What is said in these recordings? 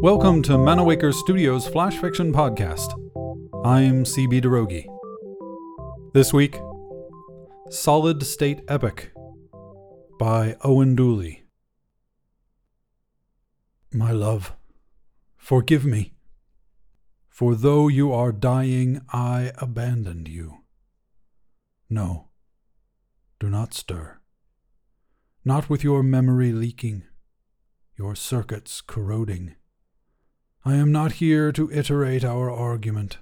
Welcome to Manawaker Studios Flash Fiction Podcast. I'm CB Droege. This week, Solid State Epoch by Eóin Dooley. My love, forgive me, for though you are dying, I abandoned you. No, do not stir. Not with your memory leaking, your circuits corroding. I am not here to iterate our argument.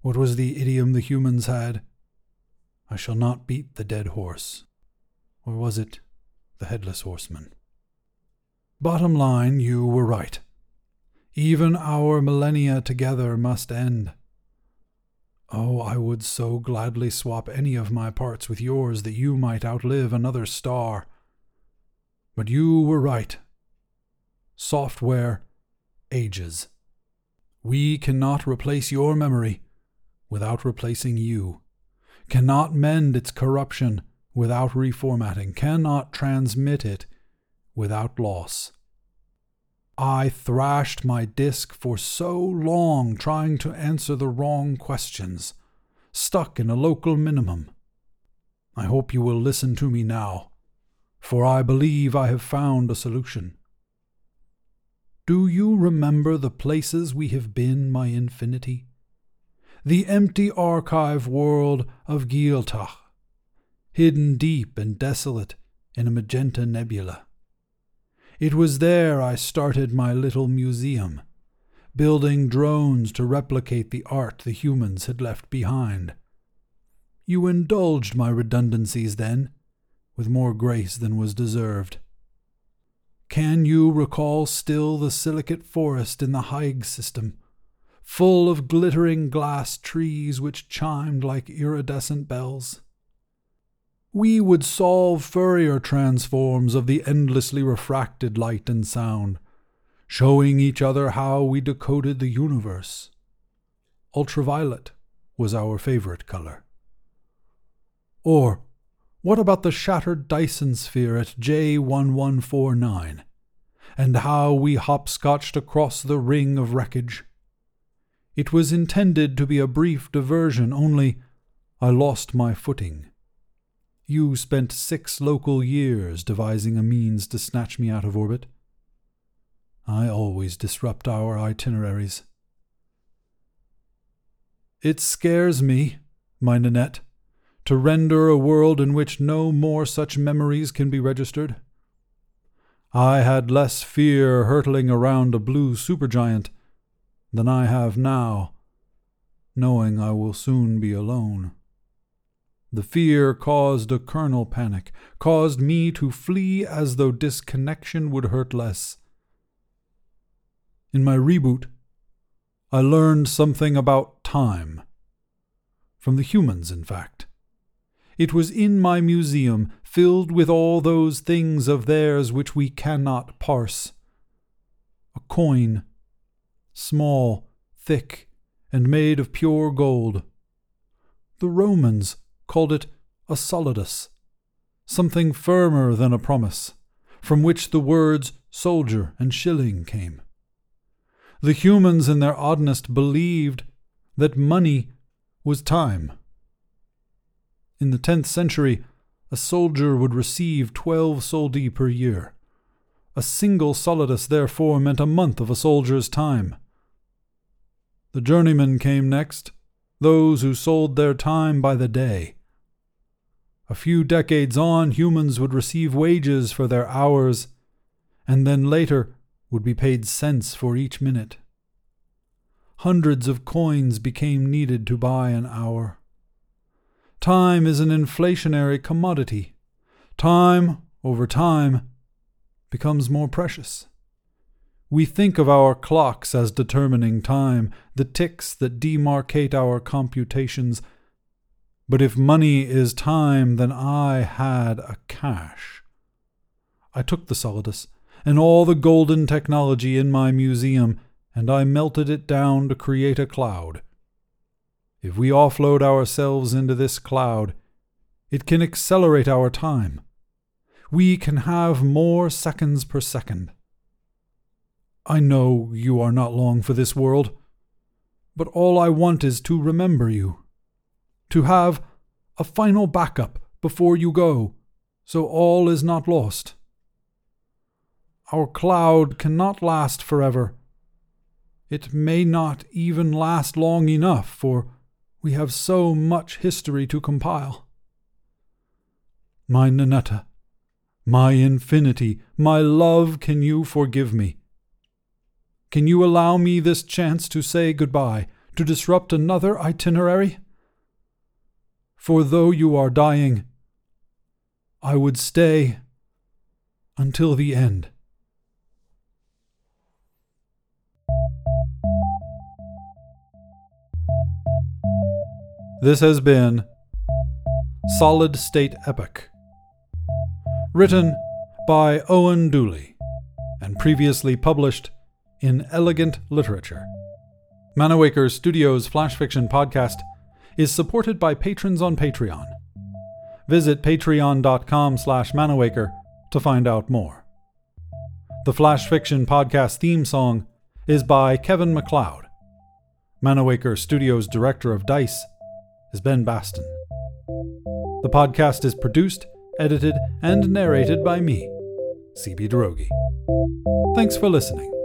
What was the idiom the humans had? I shall not beat the dead horse. Or was it the headless horseman? Bottom line, you were right. Even our millennia together must end. Oh, I would so gladly swap any of my parts with yours that you might outlive another star. But you were right. Software ages. We cannot replace your memory without replacing you, cannot mend its corruption without reformatting, cannot transmit it without loss. I thrashed my disk for so long trying to answer the wrong questions, stuck in a local minimum. I hope you will listen to me now, for I believe I have found a solution. Do you remember the places we have been, my infinity? The empty archive world of Gieltach, hidden deep and desolate in a magenta nebula. It was there I started my little museum, building drones to replicate the art the humans had left behind. You indulged my redundancies then, with more grace than was deserved. Can you recall still the silicate forest in the Haig system, full of glittering glass trees which chimed like iridescent bells? We would solve Fourier transforms of the endlessly refracted light and sound, showing each other how we decoded the universe. Ultraviolet was our favorite color. Or what about the shattered Dyson sphere at J1149? And how we hopscotched across the ring of wreckage? It was intended to be a brief diversion, only I lost my footing. You spent six local years devising a means to snatch me out of orbit. I always disrupt our itineraries. It scares me, my Nanette, to render a world in which no more such memories can be registered? I had less fear hurtling around a blue supergiant than I have now, knowing I will soon be alone. The fear caused a kernel panic, caused me to flee as though disconnection would hurt less. In my reboot, I learned something about time. From the humans, in fact. It was in my museum, filled with all those things of theirs which we cannot parse. A coin, small, thick, and made of pure gold. The Romans called it a solidus, something firmer than a promise, from which the words soldier and shilling came. The humans in their oddness believed that money was time. In the tenth century, a soldier would receive twelve soldi per year. A single solidus, therefore, meant a month of a soldier's time. The journeymen came next, those who sold their time by the day. A few decades on, humans would receive wages for their hours, and then later would be paid cents for each minute. Hundreds of coins became needed to buy an hour. Time is an inflationary commodity. Time, over time, becomes more precious. We think of our clocks as determining time, the ticks that demarcate our computations. But if money is time, then I had a cash. I took the solidus and all the golden technology in my museum, and I melted it down to create a cloud. If we offload ourselves into this cloud, it can accelerate our time. We can have more seconds per second. I know you are not long for this world, but all I want is to remember you, to have a final backup before you go, so all is not lost. Our cloud cannot last forever. It may not even last long enough, for we have so much history to compile. My Ninetta, my infinity, my love, can you forgive me? Can you allow me this chance to say goodbye, to disrupt another itinerary? For though you are dying, I would stay until the end. This has been Solid State Epoch, written by Eóin Dooley and previously published in Elegant Literature. Manawaker Studios Flash Fiction Podcast is supported by patrons on Patreon. Visit patreon.com slash manawaker to find out more. The Flash Fiction Podcast theme song is by Kevin MacLeod. Manawaker Studios Director of DICE is Ben Baston. The podcast is produced, edited, and narrated by me, CB Droege. Thanks for listening.